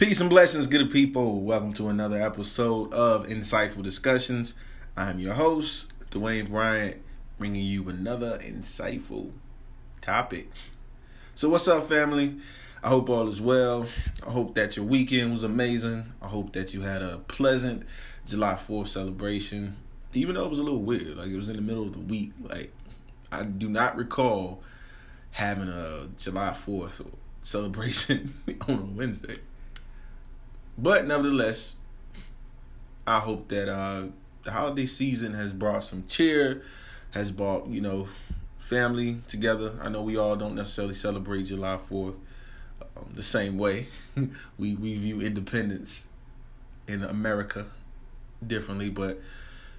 Peace and blessings, good people. Welcome to another episode of Insightful Discussions. I'm your host, Dwayne Bryant, bringing you another insightful topic. So, what's up, family? I hope all is well. I hope that your weekend was amazing. I hope that you had a pleasant July 4th celebration, even though it was a little weird. Like, it was in the middle of the week. Like, I do not recall having a July 4th celebration on a Wednesday. But nevertheless, I hope that uh, the holiday season has brought some cheer, has brought, you know, family together. I know we all don't necessarily celebrate July 4th um, the same way. we, we view independence in America differently, but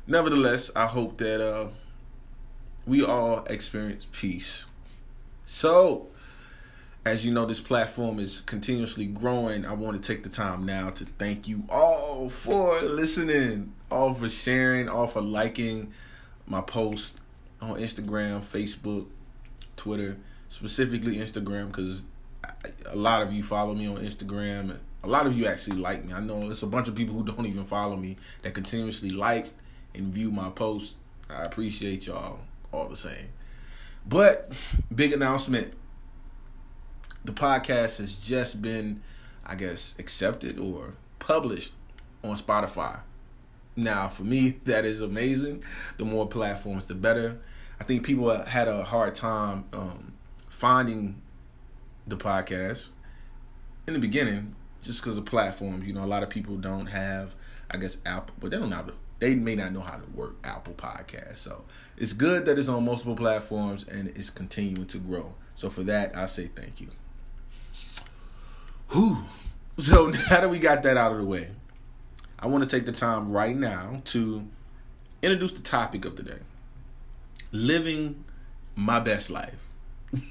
nevertheless, I hope that uh, we all experience peace. So, as you know, this platform is continuously growing. I want to take the time now to thank you all for listening, all for sharing, all for liking my post on Instagram, Facebook, Twitter, specifically Instagram, because a lot of you follow me on Instagram. A lot of you actually like me. I know it's a bunch of people who don't even follow me that continuously like and view my posts. I appreciate y'all all the same. But big announcement the podcast has just been, I guess, accepted or published on Spotify. Now, for me, that is amazing. The more platforms, the better. I think people had a hard time um, finding the podcast in the beginning just because of platforms. You know, a lot of people don't have, I guess, Apple, but they don't have they may not know how to work Apple Podcast. So it's good that it's on multiple platforms and it's continuing to grow. So for that, I say thank you. So now that we got that out of the way, I want to take the time right now to introduce the topic of the day living my best life.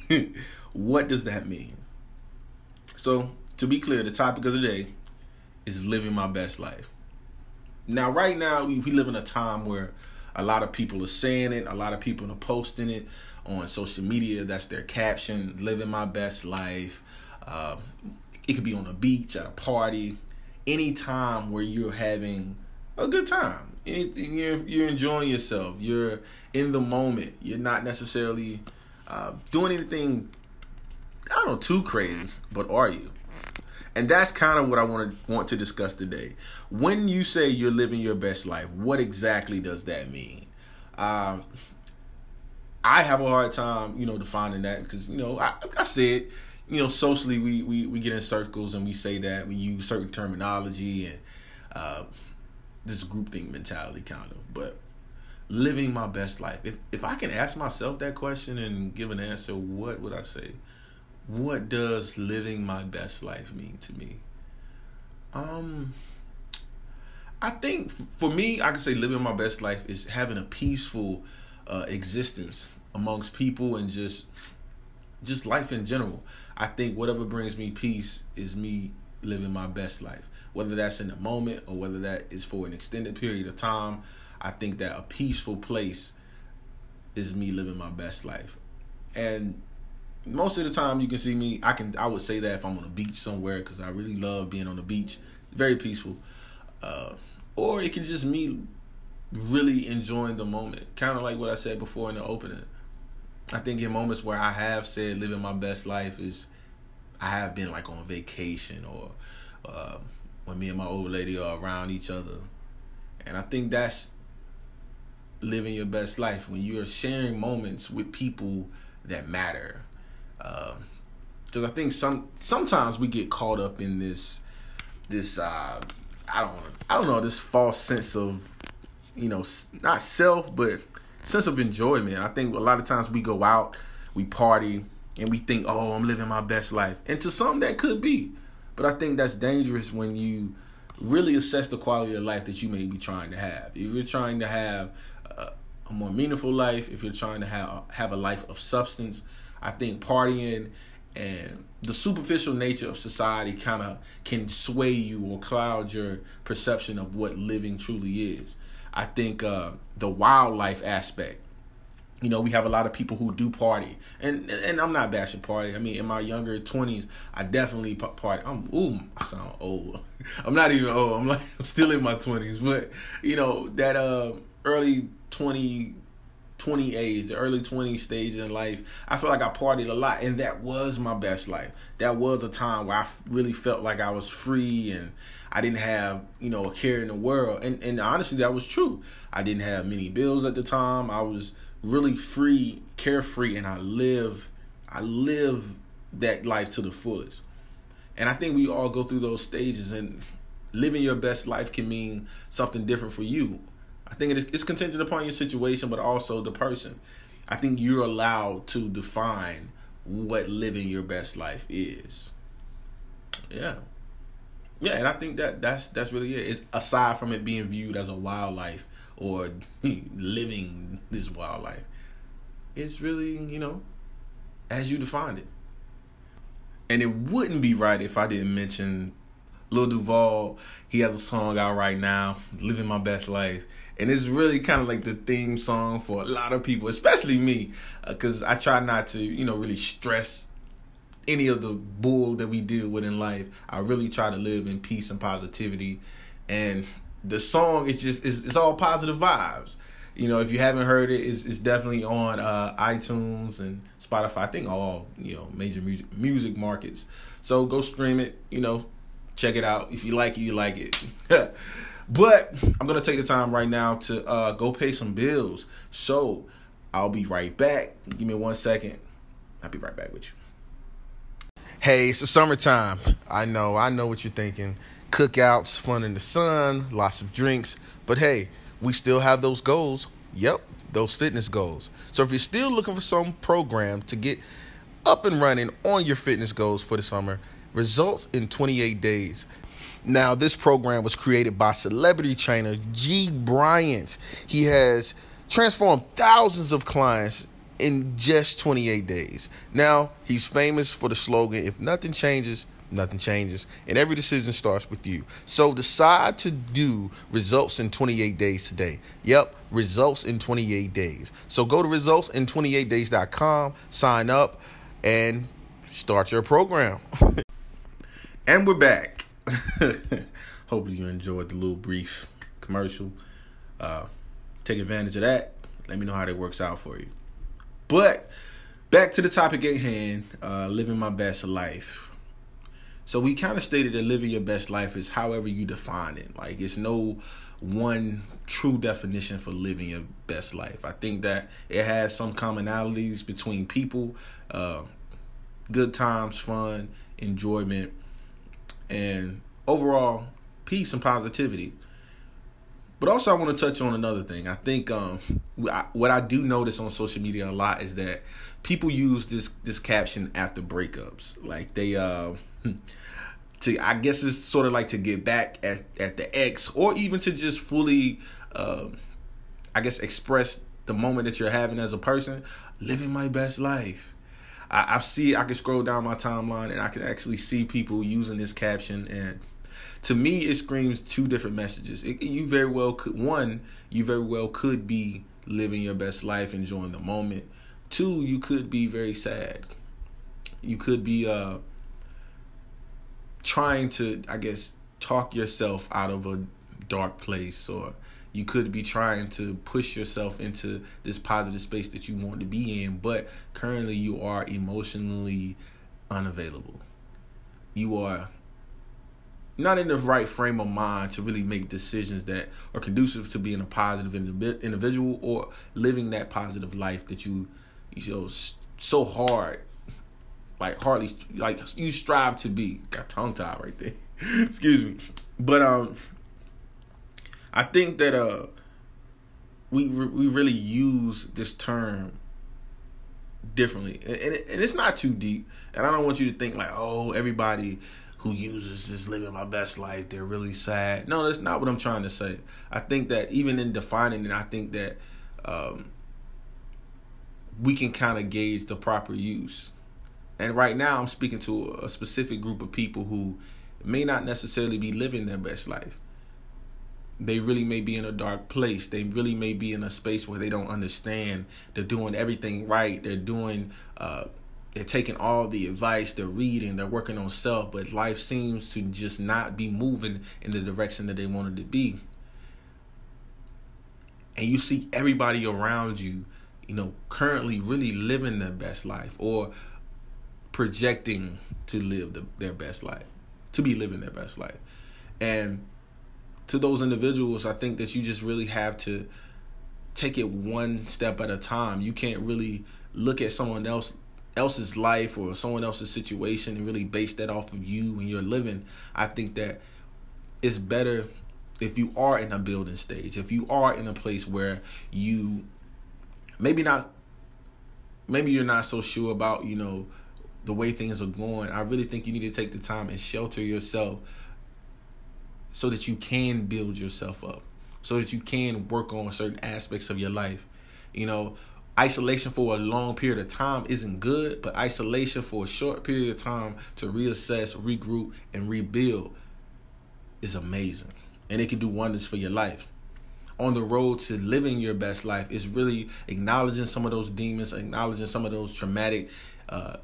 what does that mean? So, to be clear, the topic of the day is living my best life. Now, right now, we, we live in a time where a lot of people are saying it, a lot of people are posting it on social media. That's their caption living my best life. Um, it could be on a beach, at a party, any time where you're having a good time. Anything you're you're enjoying yourself. You're in the moment. You're not necessarily uh, doing anything. I don't know too crazy, but are you? And that's kind of what I want to want to discuss today. When you say you're living your best life, what exactly does that mean? Uh, I have a hard time, you know, defining that because you know I, I said you know, socially we, we, we get in circles and we say that we use certain terminology and uh, this groupthink mentality kind of. But living my best life. If if I can ask myself that question and give an answer, what would I say? What does living my best life mean to me? Um I think for me, I can say living my best life is having a peaceful uh, existence amongst people and just just life in general. I think whatever brings me peace is me living my best life. Whether that's in the moment or whether that is for an extended period of time, I think that a peaceful place is me living my best life. And most of the time you can see me I can I would say that if I'm on a beach somewhere cuz I really love being on the beach. Very peaceful. Uh, or it can just me really enjoying the moment. Kind of like what I said before in the opening. I think in moments where I have said living my best life is I have been like on vacation or uh, when me and my old lady are around each other. And I think that's living your best life when you are sharing moments with people that matter. Because uh, I think some sometimes we get caught up in this this uh, I don't I don't know this false sense of you know not self but sense of enjoyment. I think a lot of times we go out, we party, and we think, "Oh, I'm living my best life," and to some that could be, but I think that's dangerous when you really assess the quality of life that you may be trying to have. If you're trying to have a, more meaningful life, if you're trying to have have a life of substance, I think partying and the superficial nature of society kind of can sway you or cloud your perception of what living truly is. I think uh, the wildlife aspect you know, we have a lot of people who do party, and and I'm not bashing party. I mean, in my younger twenties, I definitely party. I'm ooh, I sound old. I'm not even old. I'm like I'm still in my twenties, but you know that uh early 20 20 age, the early 20 stage in life, I feel like I partied a lot, and that was my best life. That was a time where I really felt like I was free and I didn't have, you know, a care in the world. And and honestly, that was true. I didn't have many bills at the time. I was really free, carefree, and I live, I live that life to the fullest. And I think we all go through those stages, and living your best life can mean something different for you. I think it is, it's contingent upon your situation, but also the person. I think you're allowed to define what living your best life is. Yeah. Yeah, and I think that that's that's really it. It's aside from it being viewed as a wildlife or living this wildlife. It's really, you know, as you defined it. And it wouldn't be right if I didn't mention Lil Duval. He has a song out right now, Living My Best Life. And it's really kind of like the theme song for a lot of people, especially me, because uh, I try not to, you know, really stress any of the bull that we deal with in life. I really try to live in peace and positivity. And the song is just it's, it's all positive vibes. You know, if you haven't heard it, it's, it's definitely on uh, iTunes and Spotify. I think all you know major music music markets. So go stream it. You know, check it out. If you like it, you like it. but I'm gonna take the time right now to uh, go pay some bills. So I'll be right back. Give me one second. I'll be right back with you. Hey, it's the summertime. I know, I know what you're thinking cookouts, fun in the sun, lots of drinks. But hey, we still have those goals. Yep, those fitness goals. So if you're still looking for some program to get up and running on your fitness goals for the summer, results in 28 days. Now, this program was created by celebrity trainer G. Bryant. He has transformed thousands of clients in just 28 days. Now, he's famous for the slogan if nothing changes, nothing changes. And every decision starts with you. So decide to do results in 28 days today. Yep, results in 28 days. So go to resultsin28days.com, sign up, and start your program. and we're back. Hopefully you enjoyed the little brief commercial. Uh, take advantage of that. Let me know how that works out for you. But back to the topic at hand, uh, living my best life. So we kind of stated that living your best life is however you define it. Like it's no one true definition for living your best life. I think that it has some commonalities between people, uh, good times, fun, enjoyment, and overall peace and positivity. But also, I want to touch on another thing. I think um, what I do notice on social media a lot is that people use this this caption after breakups. Like they uh, to I guess it's sort of like to get back at, at the ex or even to just fully uh, I guess express the moment that you're having as a person, living my best life. I, I see I can scroll down my timeline and I can actually see people using this caption and to me it screams two different messages. It, you very well could one, you very well could be living your best life, enjoying the moment. Two, you could be very sad. You could be uh trying to, I guess, talk yourself out of a dark place or you could be trying to push yourself into this positive space that you want to be in, but currently you are emotionally unavailable. You are not in the right frame of mind to really make decisions that are conducive to being a positive individual or living that positive life that you you know so hard like hardly like you strive to be. Got tongue tied right there. Excuse me, but um, I think that uh, we we really use this term differently, and, and, it, and it's not too deep. And I don't want you to think like, oh, everybody who uses this living my best life, they're really sad. No, that's not what I'm trying to say. I think that even in defining it, I think that um, we can kind of gauge the proper use. And right now, I'm speaking to a specific group of people who may not necessarily be living their best life. they really may be in a dark place. They really may be in a space where they don't understand. They're doing everything right. They're doing uh they're taking all the advice, they're reading, they're working on self, but life seems to just not be moving in the direction that they wanted to be. And you see everybody around you, you know, currently really living their best life or projecting to live the, their best life, to be living their best life. And to those individuals, I think that you just really have to take it one step at a time. You can't really look at someone else else's life or someone else's situation and really base that off of you and your living. I think that it's better if you are in a building stage, if you are in a place where you maybe not maybe you're not so sure about, you know, the way things are going. I really think you need to take the time and shelter yourself so that you can build yourself up, so that you can work on certain aspects of your life. You know, isolation for a long period of time isn't good, but isolation for a short period of time to reassess, regroup, and rebuild is amazing. And it can do wonders for your life. On the road to living your best life is really acknowledging some of those demons, acknowledging some of those traumatic uh,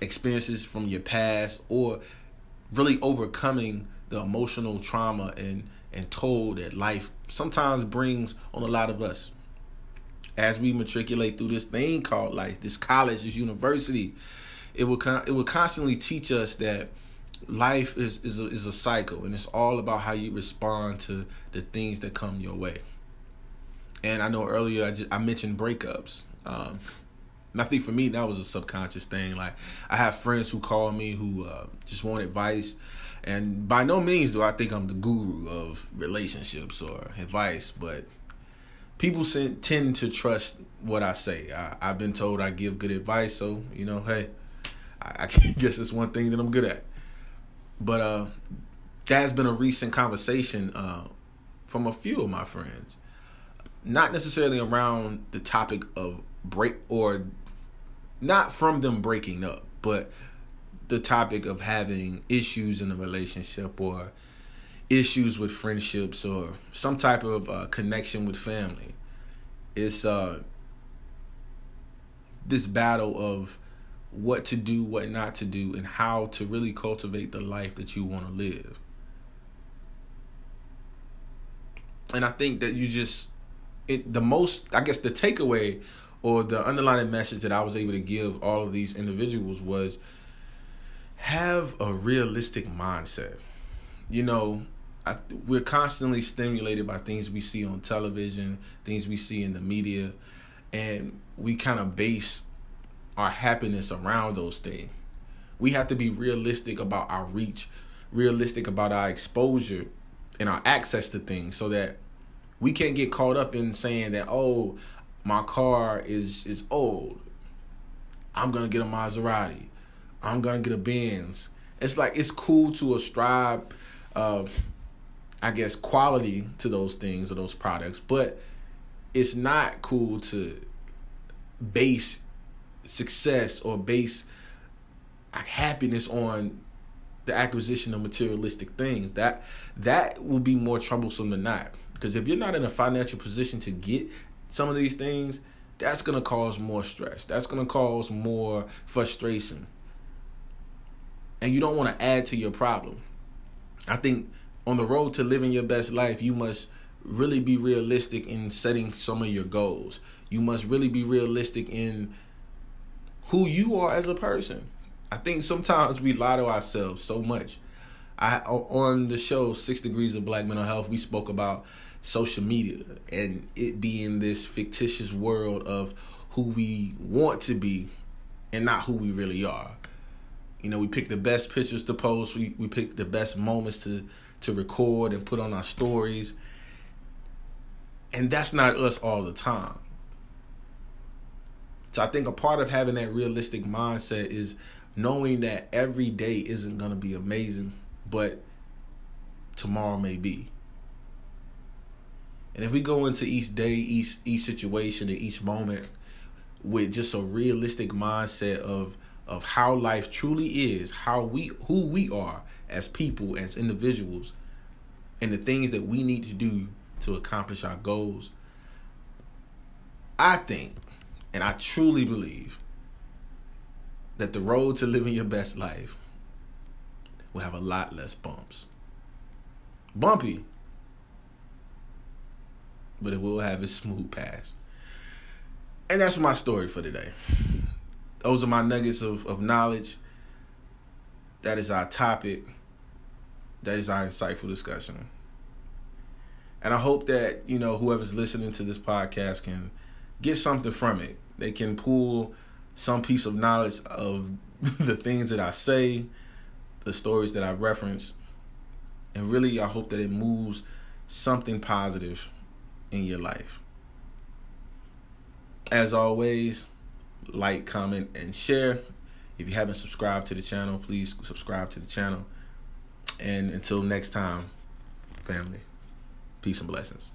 experiences from your past, or really overcoming the emotional trauma and and toll that life sometimes brings on a lot of us as we matriculate through this thing called life this college this university it will con- it will constantly teach us that life is is a, is a cycle and it's all about how you respond to the things that come your way. And i know earlier i, just, I mentioned breakups. Um, and I think for me that was a subconscious thing. Like I have friends who call me who uh, just want advice, and by no means do I think I'm the guru of relationships or advice, but people tend to trust what I say. I, have been told I give good advice, so you know, hey, I, I guess it's one thing that I'm good at. But uh, that has been a recent conversation uh, from a few of my friends, not necessarily around the topic of break or not from them breaking up, but the topic of having issues in a relationship or issues with friendships or some type of uh, connection with family. It's uh, this battle of what to do, what not to do, and how to really cultivate the life that you want to live. And I think that you just it the most I guess the takeaway or the underlying message that I was able to give all of these individuals was have a realistic mindset. You know, I, we're constantly stimulated by things we see on television, things we see in the media, and we kind of base our happiness around those things. We have to be realistic about our reach, realistic about our exposure and our access to things so that we can't get caught up in saying that, oh, my car is is old. I'm gonna get a Maserati. I'm gonna get a Benz. It's like it's cool to ascribe, uh, I guess, quality to those things or those products, but it's not cool to base success or base happiness on the acquisition of materialistic things. That that will be more troublesome than not. Because if you're not in a financial position to get some of these things, that's to cause more stress. That's to cause more frustration. And you don't want to add to your problem. I think on the road to living your best life, you must really be realistic in setting some of your goals. You must really be realistic in who you are as a person. I think sometimes we lie to ourselves so much. I on the show Six Degrees of Black Mental Health, we spoke about social media and it being this fictitious world of who we want to be and not who we really are. You know, we pick the best pictures to post, we, we pick the best moments to to record and put on our stories. And that's not us all the time. So I think a part of having that realistic mindset is knowing that every day isn't going to be amazing, but tomorrow may be. And if we go into each day, each each situation, and each moment with just a realistic mindset of of how life truly is, how we who we are as people, as individuals, and the things that we need to do to accomplish our goals, I think and I truly believe that the road to living your best life will have a lot less bumps. Bumpy, but it will have a smooth pass. And that's my story for today. Those are my nuggets of, of knowledge. That is our topic. That is our insightful discussion. And I hope that, you know, whoever's listening to this podcast can get something from it. They can pull some piece of knowledge of the things that I say, the stories that I reference, and really I hope that it moves something positive in your life. As always, like, comment, and share. If you haven't subscribed to the channel, please subscribe to the channel. And until next time, family, peace and blessings.